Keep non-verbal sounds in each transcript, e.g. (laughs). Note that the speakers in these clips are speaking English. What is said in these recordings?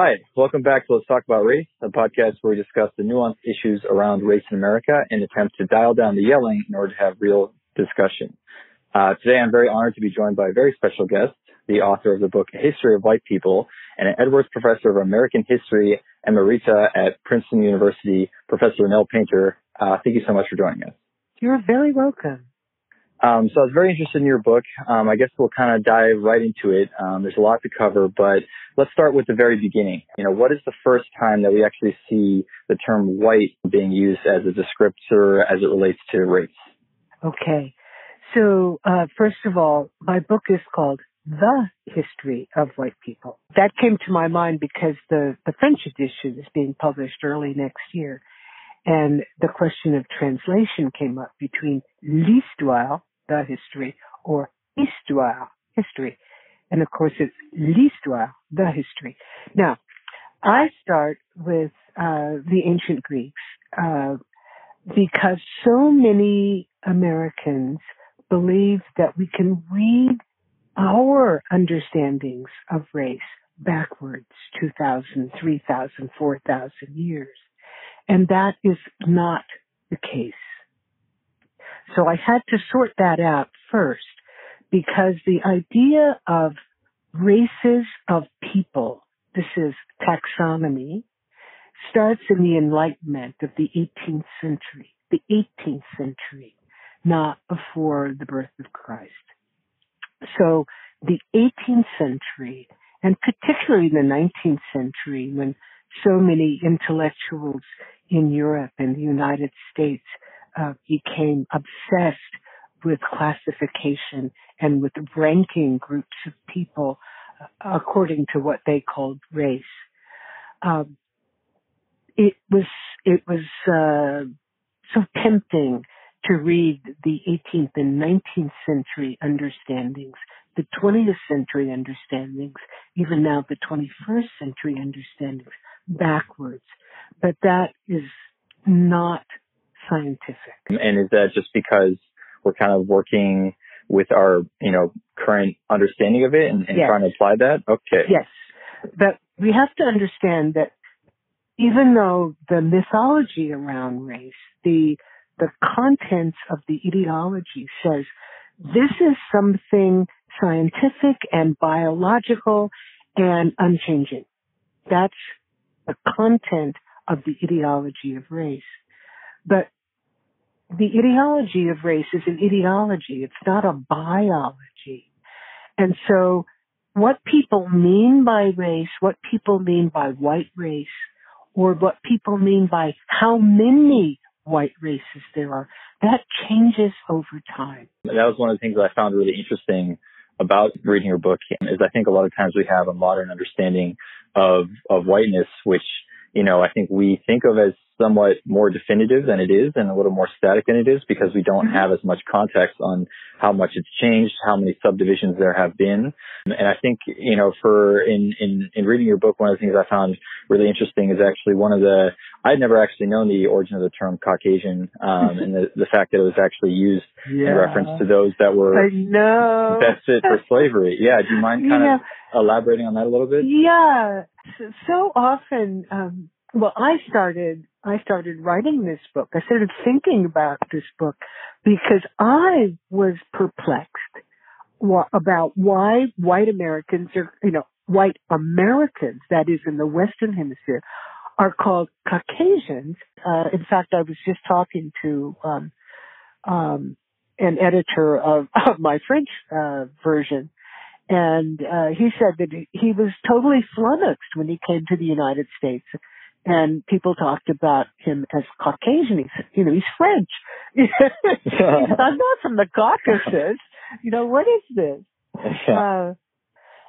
Hi, welcome back to Let's Talk About Race, a podcast where we discuss the nuanced issues around race in America and attempt to dial down the yelling in order to have real discussion. Uh, today I'm very honored to be joined by a very special guest, the author of the book History of White People and an Edwards Professor of American History Emerita at Princeton University, Professor Nell Painter. Uh, thank you so much for joining us. You're very welcome. Um, so I was very interested in your book. Um, I guess we'll kind of dive right into it. Um, there's a lot to cover, but let's start with the very beginning. You know, what is the first time that we actually see the term white being used as a descriptor as it relates to race? Okay. So, uh, first of all, my book is called The History of White People. That came to my mind because the, the French edition is being published early next year. And the question of translation came up between l'histoire, the history, or histoire, history. And of course, it's l'histoire, the history. Now, I start with uh, the ancient Greeks uh, because so many Americans believe that we can read our understandings of race backwards 2,000, 3,000, 4,000 years. And that is not the case. So I had to sort that out first because the idea of races of people, this is taxonomy, starts in the Enlightenment of the 18th century, the 18th century, not before the birth of Christ. So the 18th century, and particularly the 19th century, when so many intellectuals in Europe and the United States uh, became obsessed with classification and with ranking groups of people uh, according to what they called race. Um, it was it was uh, so tempting to read the 18th and 19th century understandings, the 20th century understandings, even now the 21st century understandings backwards. But that is not scientific. And is that just because we're kind of working with our, you know, current understanding of it and, and yes. trying to apply that? Okay. Yes. But we have to understand that even though the mythology around race, the the contents of the ideology says this is something scientific and biological and unchanging. That's the content of the ideology of race. But the ideology of race is an ideology. It's not a biology. And so what people mean by race, what people mean by white race, or what people mean by how many white races there are, that changes over time. That was one of the things that I found really interesting about reading your book is I think a lot of times we have a modern understanding of, of whiteness, which, you know, I think we think of as somewhat more definitive than it is and a little more static than it is because we don't mm-hmm. have as much context on how much it's changed, how many subdivisions there have been. And I think, you know, for in, in, in reading your book, one of the things I found really interesting is actually one of the, I'd never actually known the origin of the term Caucasian, um, and the, the fact that it was actually used yeah. in reference to those that were I know. best fit for slavery. Yeah. Do you mind kind of elaborating on that a little bit? Yeah. So often, um, well, I started, I started writing this book. I started thinking about this book because I was perplexed about why white Americans are, you know, white Americans, that is in the Western Hemisphere, are called Caucasians. Uh, in fact, I was just talking to, um, um, an editor of, (laughs) of my French, uh, version. And, uh, he said that he was totally flummoxed when he came to the United States and people talked about him as Caucasian. He's, you know, he's French. (laughs) I'm not (laughs) from the Caucasus. You know, what is this? Uh,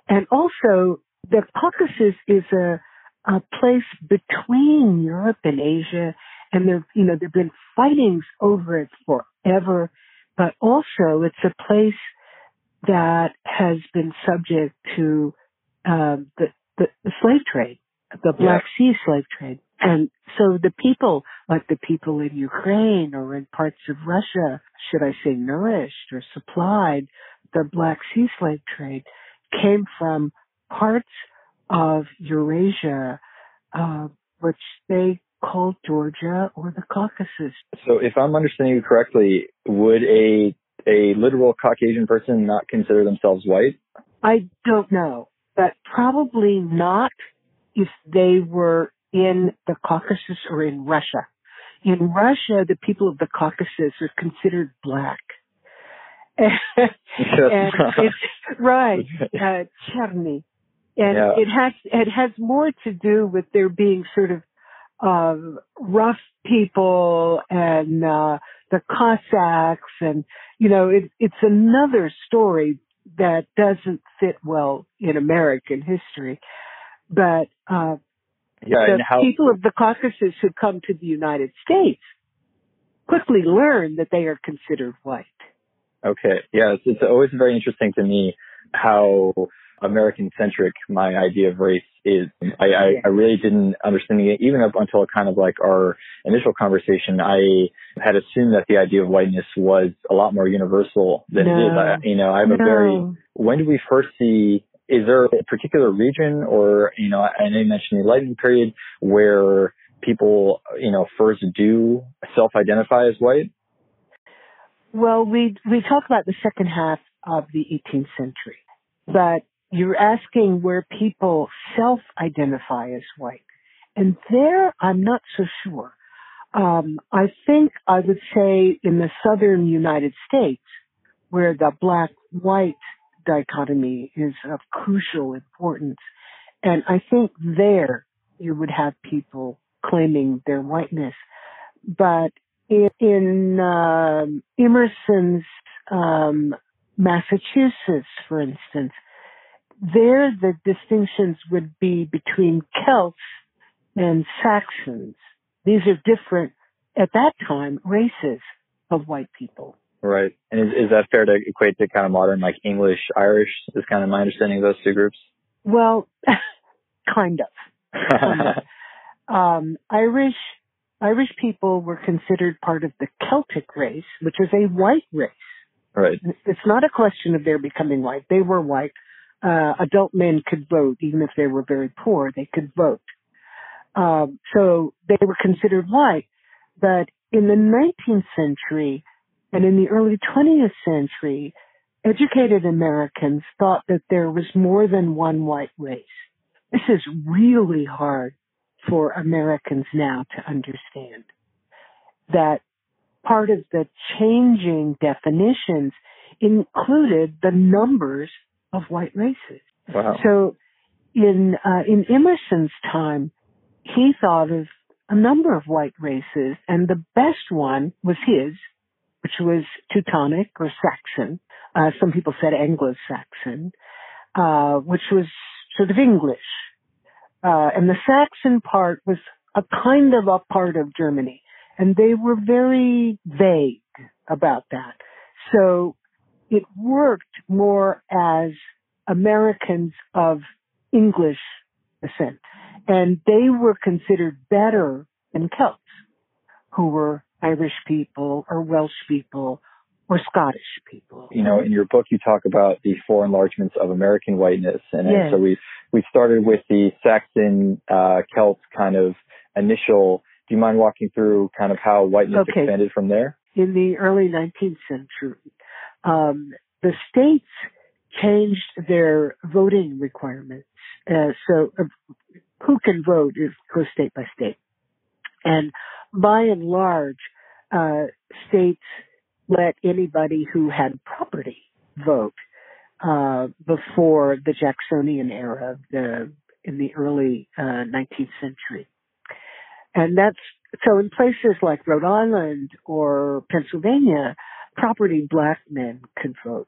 and also, the Caucasus is a, a place between Europe and Asia, and there, you know, there've been fightings over it forever. But also, it's a place that has been subject to um, the, the, the slave trade the Black yeah. Sea slave trade. And so the people, like the people in Ukraine or in parts of Russia, should I say nourished or supplied the Black Sea slave trade, came from parts of Eurasia, uh, which they called Georgia or the Caucasus. So, if I'm understanding you correctly, would a a literal Caucasian person not consider themselves white? I don't know, but probably not if they were in the Caucasus or in Russia. In Russia, the people of the Caucasus are considered black. (laughs) and it's (laughs) right, (laughs) uh, cherny. And yeah. it has it has more to do with there being sort of uh, rough people and uh, the Cossacks, and you know, it, it's another story that doesn't fit well in American history. But uh, yeah, the how- people of the Caucasus who come to the United States quickly learn that they are considered white. Okay, yeah, it's, it's always very interesting to me how American centric my idea of race is. I, I, I, really didn't understand it even up until kind of like our initial conversation. I had assumed that the idea of whiteness was a lot more universal than no. it is. I, you know, I have no. a very, when did we first see is there a particular region or, you know, I know you mentioned the Enlightenment period where people, you know, first do self-identify as white? Well, we, we talk about the second half of the 18th century, but you're asking where people self-identify as white. And there, I'm not so sure. Um, I think I would say in the southern United States, where the black-white dichotomy is of crucial importance. And I think there you would have people claiming their whiteness. But in, in um, Emerson's um, Massachusetts, for instance, there the distinctions would be between Celts and Saxons. These are different, at that time, races of white people. Right. And is, is that fair to equate to kind of modern, like English, Irish? Is kind of my understanding of those two groups? Well, (laughs) kind of. Kind of. (laughs) Um, Irish, Irish people were considered part of the Celtic race, which is a white race. Right. It's not a question of their becoming white. They were white. Uh, adult men could vote, even if they were very poor, they could vote. Um, so they were considered white. But in the 19th century, and in the early 20th century, educated Americans thought that there was more than one white race. This is really hard for Americans now to understand. That part of the changing definitions included the numbers of white races. Wow. So in uh, in Emerson's time, he thought of a number of white races, and the best one was his, which was Teutonic or Saxon. Uh, some people said Anglo-Saxon, uh, which was sort of English. Uh, and the Saxon part was a kind of a part of Germany. And they were very vague about that. So it worked more as Americans of English descent. And they were considered better than Celts, who were Irish people or Welsh people or Scottish people. You know, in your book, you talk about the four enlargements of American whiteness, and yes. so we we started with the Saxon uh, Celt kind of initial. Do you mind walking through kind of how whiteness okay. expanded from there? In the early 19th century, um, the states changed their voting requirements. Uh, so, uh, who can vote is goes state by state, and by and large, uh, states let anybody who had property vote uh, before the Jacksonian era, the in the early uh, 19th century, and that's so in places like Rhode Island or Pennsylvania, property black men could vote.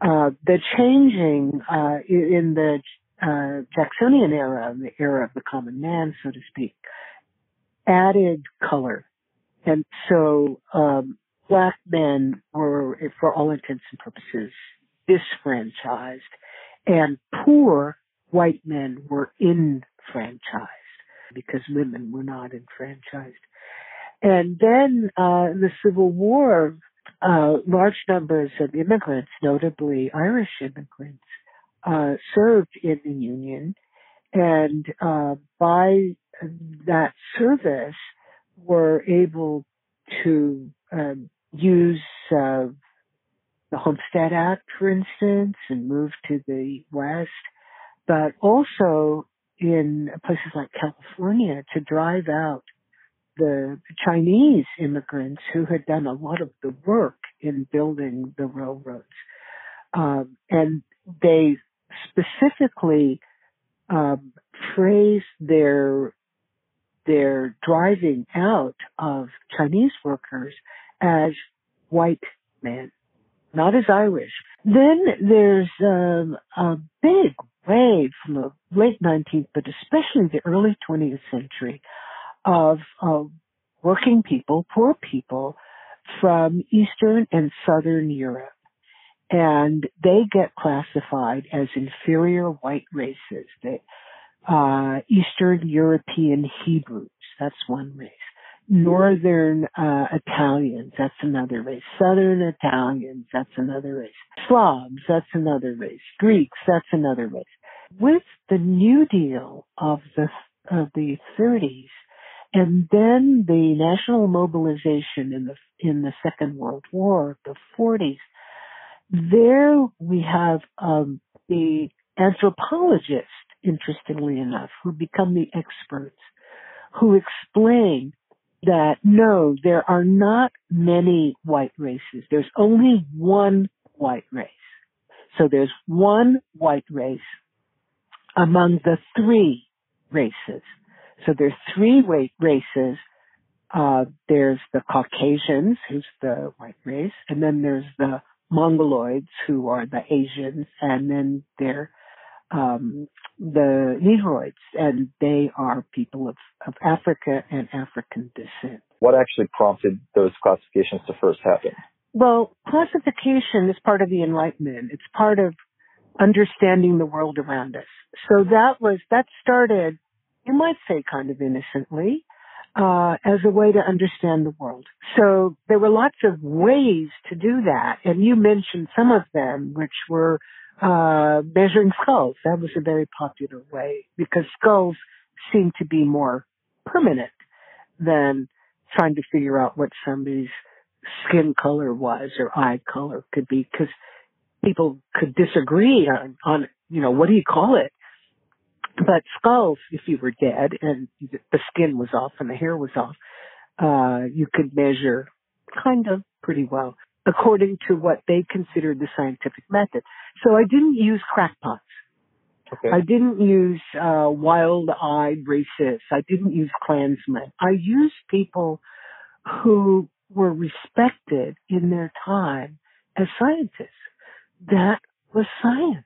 Uh, the changing uh, in the uh, Jacksonian era, the era of the common man, so to speak, added color. And so, um, black men were, for all intents and purposes, disfranchised and poor white men were enfranchised because women were not enfranchised. And then, uh, the Civil War, uh, large numbers of immigrants, notably Irish immigrants, uh, served in the Union. And uh, by that service, were able to um, use uh, the Homestead Act, for instance, and move to the West, but also in places like California to drive out the Chinese immigrants who had done a lot of the work in building the railroads. Um, and they specifically um, phrased their their driving out of Chinese workers as white men, not as Irish. Then there's um, a big wave from the late 19th, but especially the early 20th century of uh, working people, poor people from Eastern and Southern Europe. And they get classified as inferior white races. They, uh, Eastern European Hebrews, that's one race. Northern uh, Italians, that's another race. Southern Italians, that's another race. Slavs, that's another race. Greeks, that's another race. With the New Deal of the of the 30s, and then the national mobilization in the in the Second World War, the 40s, there we have um, the anthropologists, interestingly enough, who become the experts, who explain that no, there are not many white races. There's only one white race. So there's one white race among the three races. So there's three races. Uh, there's the Caucasians, who's the white race, and then there's the Mongoloids, who are the Asians, and then there um, the Negroids, and they are people of, of Africa and African descent. What actually prompted those classifications to first happen? Well, classification is part of the Enlightenment. It's part of understanding the world around us. So that was, that started, you might say kind of innocently, uh, as a way to understand the world. So there were lots of ways to do that. And you mentioned some of them, which were uh, measuring skulls. That was a very popular way because skulls seem to be more permanent than trying to figure out what somebody's skin color was or eye color could be because people could disagree on, on, you know, what do you call it? But skulls, if you were dead and the skin was off and the hair was off, uh, you could measure kind of pretty well according to what they considered the scientific method. So I didn't use crackpots. Okay. I didn't use uh, wild-eyed racists. I didn't use Klansmen. I used people who were respected in their time as scientists. That was science.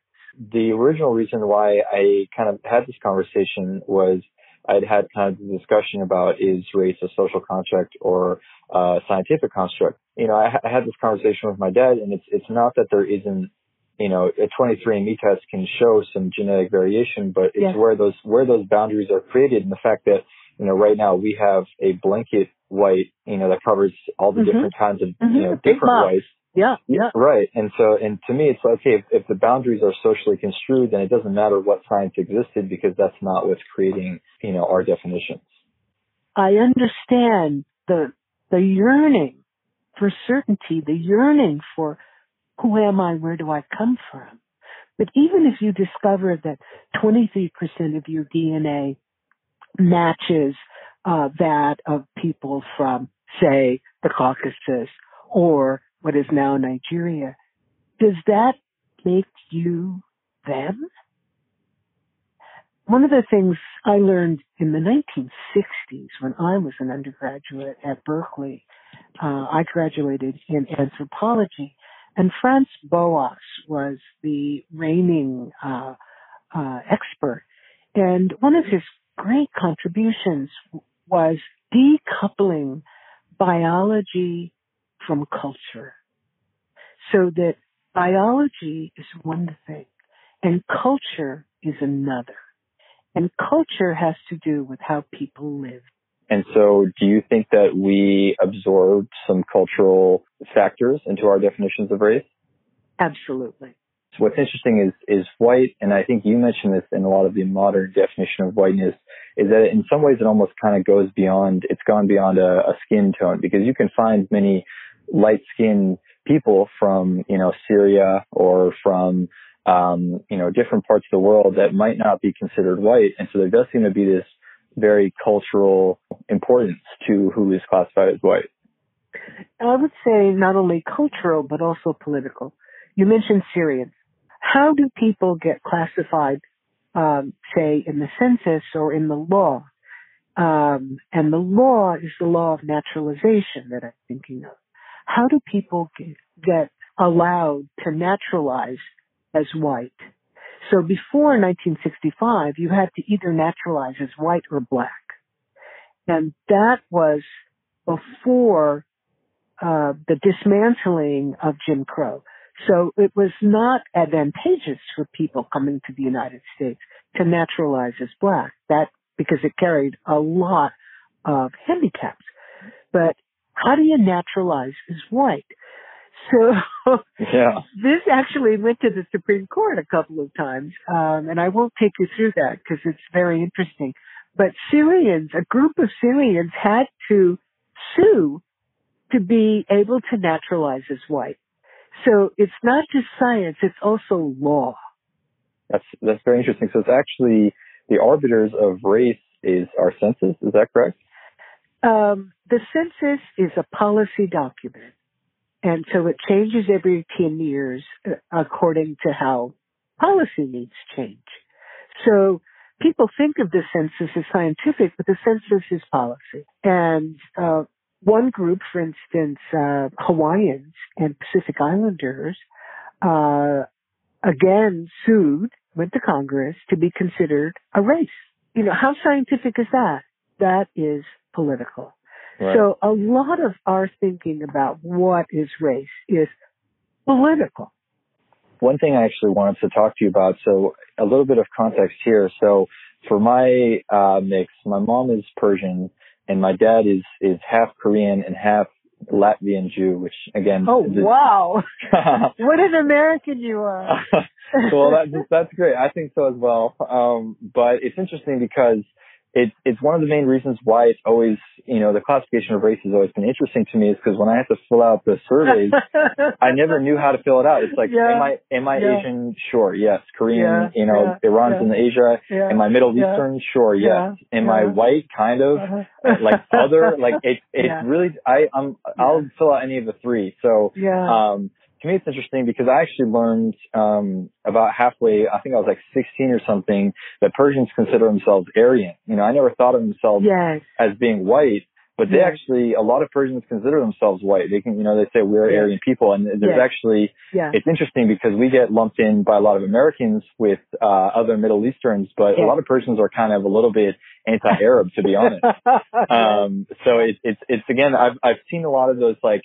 The original reason why I kind of had this conversation was I'd had kind of the discussion about is race a social construct or a scientific construct. You know, I, I had this conversation with my dad, and it's it's not that there isn't, you know, a 23andMe test can show some genetic variation, but it's yes. where those where those boundaries are created, and the fact that you know right now we have a blanket white, you know, that covers all the mm-hmm. different kinds of mm-hmm. you know different whites yeah, yeah. Right. And so, and to me, it's like, okay, if, if the boundaries are socially construed, then it doesn't matter what science existed because that's not what's creating, you know, our definitions. I understand the, the yearning for certainty, the yearning for who am I, where do I come from? But even if you discover that 23% of your DNA matches uh, that of people from, say, the Caucasus or what is now Nigeria, does that make you them? One of the things I learned in the 1960s when I was an undergraduate at Berkeley, uh, I graduated in anthropology, and Franz Boas was the reigning uh, uh, expert. And one of his great contributions was decoupling biology from culture. So that biology is one thing and culture is another. And culture has to do with how people live. And so do you think that we absorb some cultural factors into our definitions of race? Absolutely. So what's interesting is is white, and I think you mentioned this in a lot of the modern definition of whiteness, is that in some ways it almost kind of goes beyond. It's gone beyond a, a skin tone because you can find many light skinned people from you know Syria or from um, you know different parts of the world that might not be considered white, and so there does seem to be this very cultural importance to who is classified as white. I would say not only cultural but also political. You mentioned Syrians. How do people get classified, um, say, in the census or in the law? Um, and the law is the law of naturalization that I'm thinking of. How do people get, allowed to naturalize as white? So before 1965, you had to either naturalize as white or black. And that was before uh, the dismantling of Jim Crow. So it was not advantageous for people coming to the United States to naturalize as black. That because it carried a lot of handicaps. But how do you naturalize as white? So yeah. (laughs) this actually went to the Supreme Court a couple of times, um, and I won't take you through that because it's very interesting. But Syrians, a group of Syrians, had to sue to be able to naturalize as white. So it's not just science; it's also law. That's that's very interesting. So it's actually the arbiters of race is our census. Is that correct? Um, the census is a policy document, and so it changes every ten years uh, according to how policy needs change. So people think of the census as scientific, but the census is policy. And uh, one group, for instance, uh, Hawaiians and Pacific Islanders, uh, again sued, went to Congress to be considered a race. You know, how scientific is that? That is political. Right. So a lot of our thinking about what is race is political. One thing I actually wanted to talk to you about, so a little bit of context here. So for my uh, mix, my mom is Persian and my dad is is half Korean and half Latvian Jew, which again. Oh wow! (laughs) what an American you are. (laughs) well, that's that's great. I think so as well. Um, but it's interesting because it's it's one of the main reasons why it's always you know the classification of race has always been interesting to me is because when I have to fill out the surveys, I never knew how to fill it out. It's like yeah. am I am I yeah. Asian? Sure, yes. Korean, yeah. you know, Iran's in Asia. Am I Middle Eastern? Sure, yes. Am I white? Kind of uh-huh. like other like it (laughs) it's really I I'm I'll fill out any of the three. So yeah. um to me it's interesting because I actually learned um, about halfway, I think I was like 16 or something, that Persians consider themselves Aryan. You know, I never thought of themselves yes. as being white, but they yes. actually, a lot of Persians consider themselves white. They can, you know, they say we're yes. Aryan people, and there's actually, yeah. it's interesting because we get lumped in by a lot of Americans with uh, other Middle Easterns, but a lot of Persians are kind of a little bit anti-Arab, to be honest. (laughs) um, so it, it's it's again, I've I've seen a lot of those like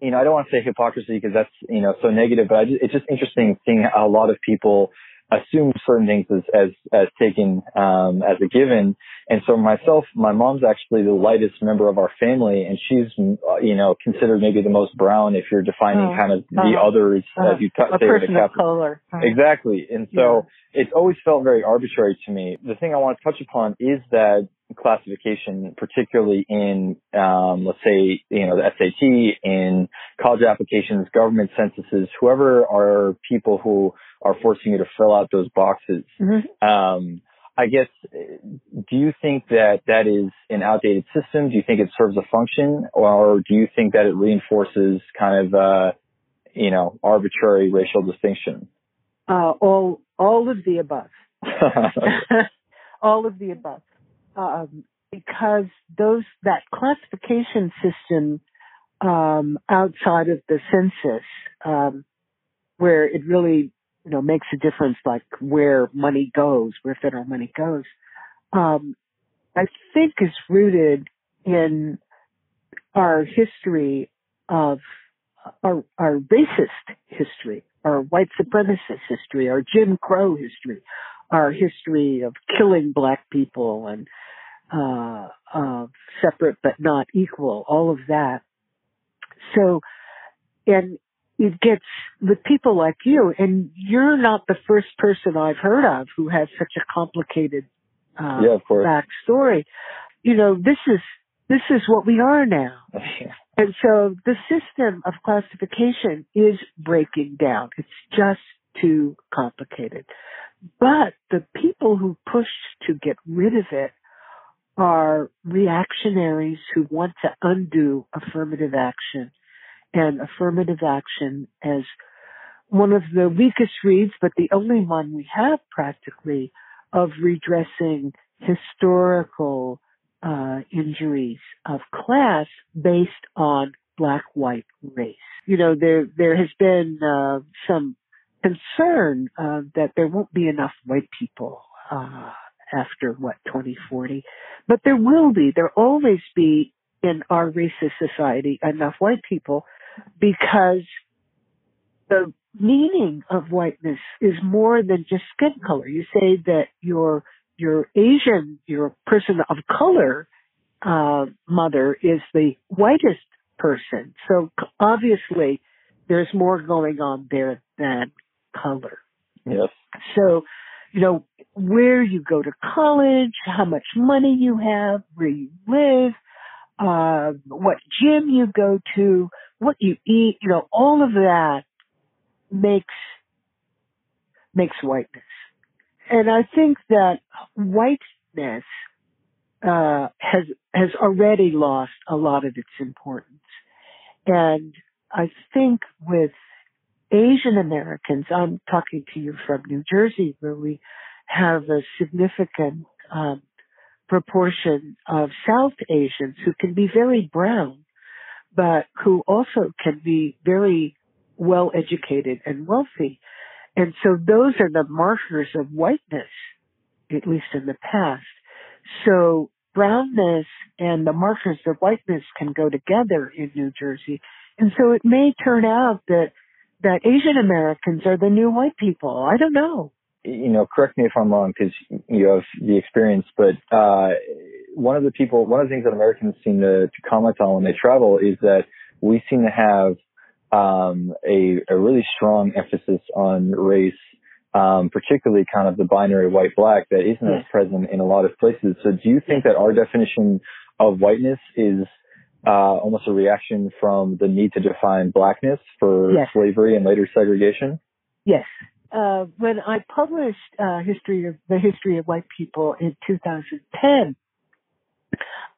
you know, I don't want to say hypocrisy because that's, you know, so negative, but just, it's just interesting seeing how a lot of people assume certain things as, as, as taken, um, as a given. And so myself, my mom's actually the lightest member of our family and she's, you know, considered maybe the most brown if you're defining oh, kind of the uh, others uh, as you t- a say person of color. Uh, exactly. And so yeah. it's always felt very arbitrary to me. The thing I want to touch upon is that classification, particularly in, um, let's say, you know, the SAT, in college applications, government censuses, whoever are people who are forcing you to fill out those boxes. Mm-hmm. Um, I guess, do you think that that is an outdated system? Do you think it serves a function, or do you think that it reinforces kind of, uh, you know, arbitrary racial distinction? Uh, all, all of the above. (laughs) (laughs) all of the above um, because those that classification system um, outside of the census, um, where it really you know makes a difference, like where money goes, where federal money goes, um, I think is rooted in our history of our, our racist history, our white supremacist history, our Jim Crow history, our history of killing black people and uh, uh, separate but not equal, all of that. So, and it gets with people like you, and you're not the first person I've heard of who has such a complicated uh, yeah, of course. backstory. You know, this is this is what we are now. (laughs) And so the system of classification is breaking down. It's just too complicated. But the people who push to get rid of it are reactionaries who want to undo affirmative action and affirmative action as one of the weakest reeds, but the only one we have practically of redressing historical uh, injuries of class based on black-white race. You know, there there has been uh, some concern uh, that there won't be enough white people uh, after what 2040, but there will be. There always be in our racist society enough white people because the meaning of whiteness is more than just skin color. You say that you're your Asian, your person of color uh, mother is the whitest person. So obviously, there's more going on there than color. Yes. So, you know, where you go to college, how much money you have, where you live, uh, what gym you go to, what you eat, you know, all of that makes makes whiteness. And I think that whiteness uh, has has already lost a lot of its importance. And I think with Asian Americans, I'm talking to you from New Jersey, where we have a significant um, proportion of South Asians who can be very brown, but who also can be very well educated and wealthy. And so those are the markers of whiteness, at least in the past. So brownness and the markers of whiteness can go together in New Jersey. And so it may turn out that, that Asian Americans are the new white people. I don't know. You know, correct me if I'm wrong because you have the experience, but, uh, one of the people, one of the things that Americans seem to, to comment on when they travel is that we seem to have um, a, a really strong emphasis on race, um, particularly kind of the binary white black that isn't as present in a lot of places. So do you think that our definition of whiteness is uh, almost a reaction from the need to define blackness for yes. slavery and later segregation? Yes. Uh, when I published uh, history of the history of white people in 2010,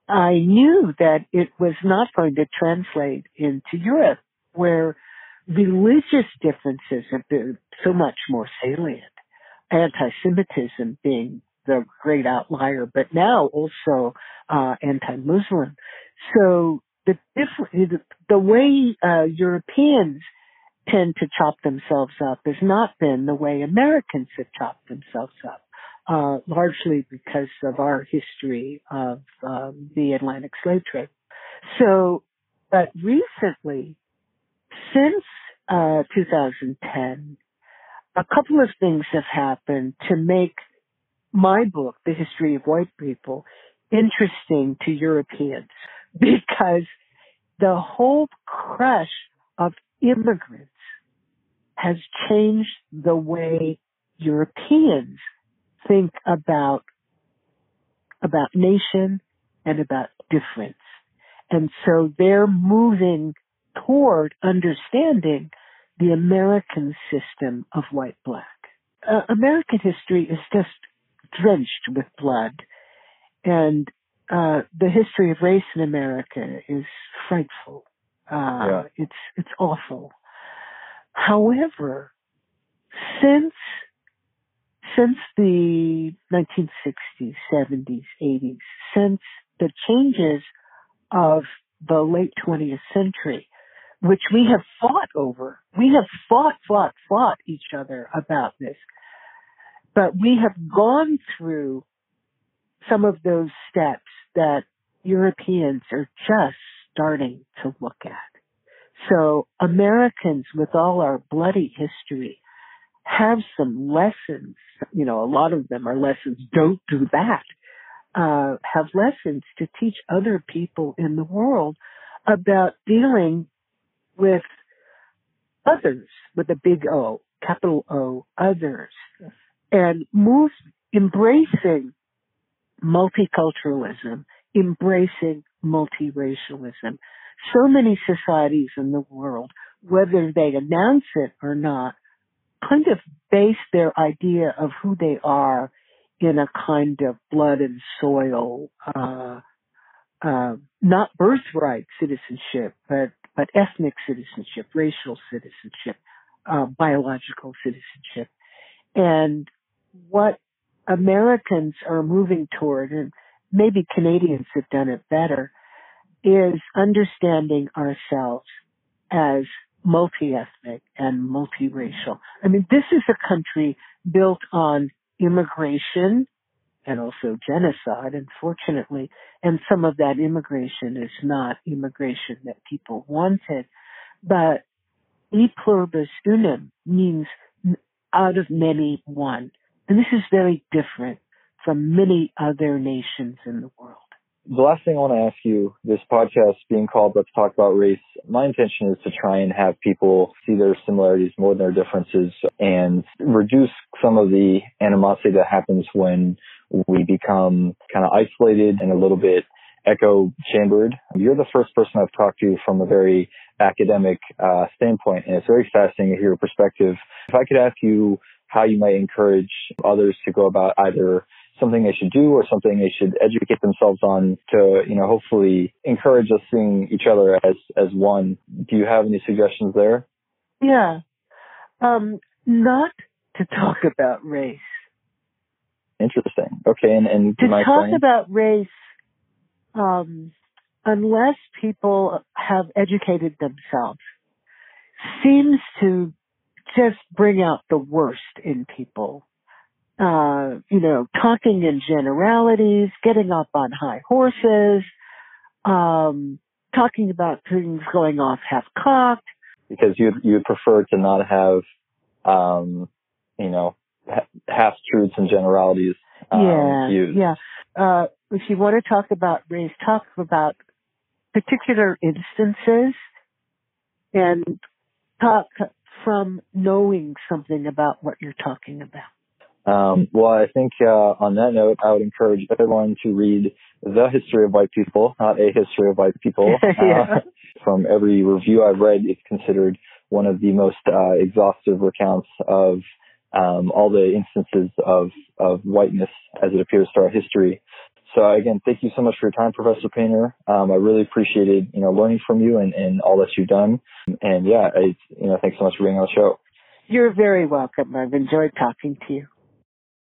I knew that it was not going to translate into Europe where religious differences have been so much more salient. Anti-Semitism being the great outlier, but now also uh, anti-Muslim. So the different, the way uh, Europeans tend to chop themselves up has not been the way Americans have chopped themselves up, uh, largely because of our history of um, the Atlantic slave trade. So, but recently, since uh, 2010, a couple of things have happened to make my book, The History of White People, interesting to Europeans (laughs) because the whole crush of immigrants has changed the way Europeans think about about nation and about difference. And so they're moving toward understanding the American system of white black. Uh, American history is just drenched with blood, and uh, the history of race in America is frightful. Uh, yeah. It's it's awful. However, since since the 1960s, 70s, 80s, since the changes of the late 20th century, which we have fought over. We have fought, fought, fought each other about this. But we have gone through some of those steps that Europeans are just starting to look at. So Americans with all our bloody history have some lessons, you know, a lot of them are lessons, don't do that, uh, have lessons to teach other people in the world about dealing with others with a big O, capital O, others, and move embracing multiculturalism, embracing multiracialism. So many societies in the world, whether they announce it or not, kind of base their idea of who they are in a kind of blood and soil, uh, uh, not birthright citizenship, but but ethnic citizenship, racial citizenship, uh, biological citizenship, and what Americans are moving toward, and maybe Canadians have done it better, is understanding ourselves as multi-ethnic and multiracial. I mean, this is a country built on immigration and also genocide, unfortunately. And some of that immigration is not immigration that people wanted. But e pluribus unum means out of many one. And this is very different from many other nations in the world. The last thing I want to ask you, this podcast being called Let's Talk About Race, my intention is to try and have people see their similarities more than their differences and reduce some of the animosity that happens when we become kind of isolated and a little bit echo chambered. You're the first person I've talked to from a very academic uh, standpoint, and it's very fascinating to hear your perspective. If I could ask you how you might encourage others to go about either something they should do or something they should educate themselves on to, you know, hopefully encourage us seeing each other as, as one. Do you have any suggestions there? Yeah. Um, not to talk about race. Interesting. Okay. And, and to talk about race, um, unless people have educated themselves, seems to just bring out the worst in people. Uh, you know, talking in generalities, getting up on high horses, um, talking about things going off half cocked. Because you you prefer to not have, um, you know, half truths and generalities. Um, yeah, used. yeah. Uh, if you want to talk about race, talk about particular instances and talk from knowing something about what you're talking about? Um, well, I think uh, on that note, I would encourage everyone to read The History of White People, not A History of White People. (laughs) yeah. uh, from every review I've read, it's considered one of the most uh, exhaustive recounts of um, all the instances of, of whiteness as it appears to our history. So again, thank you so much for your time, Professor Painter. Um, I really appreciated, you know, learning from you and, and all that you've done. And yeah, I, you know, thanks so much for being on the show. You're very welcome. I've enjoyed talking to you.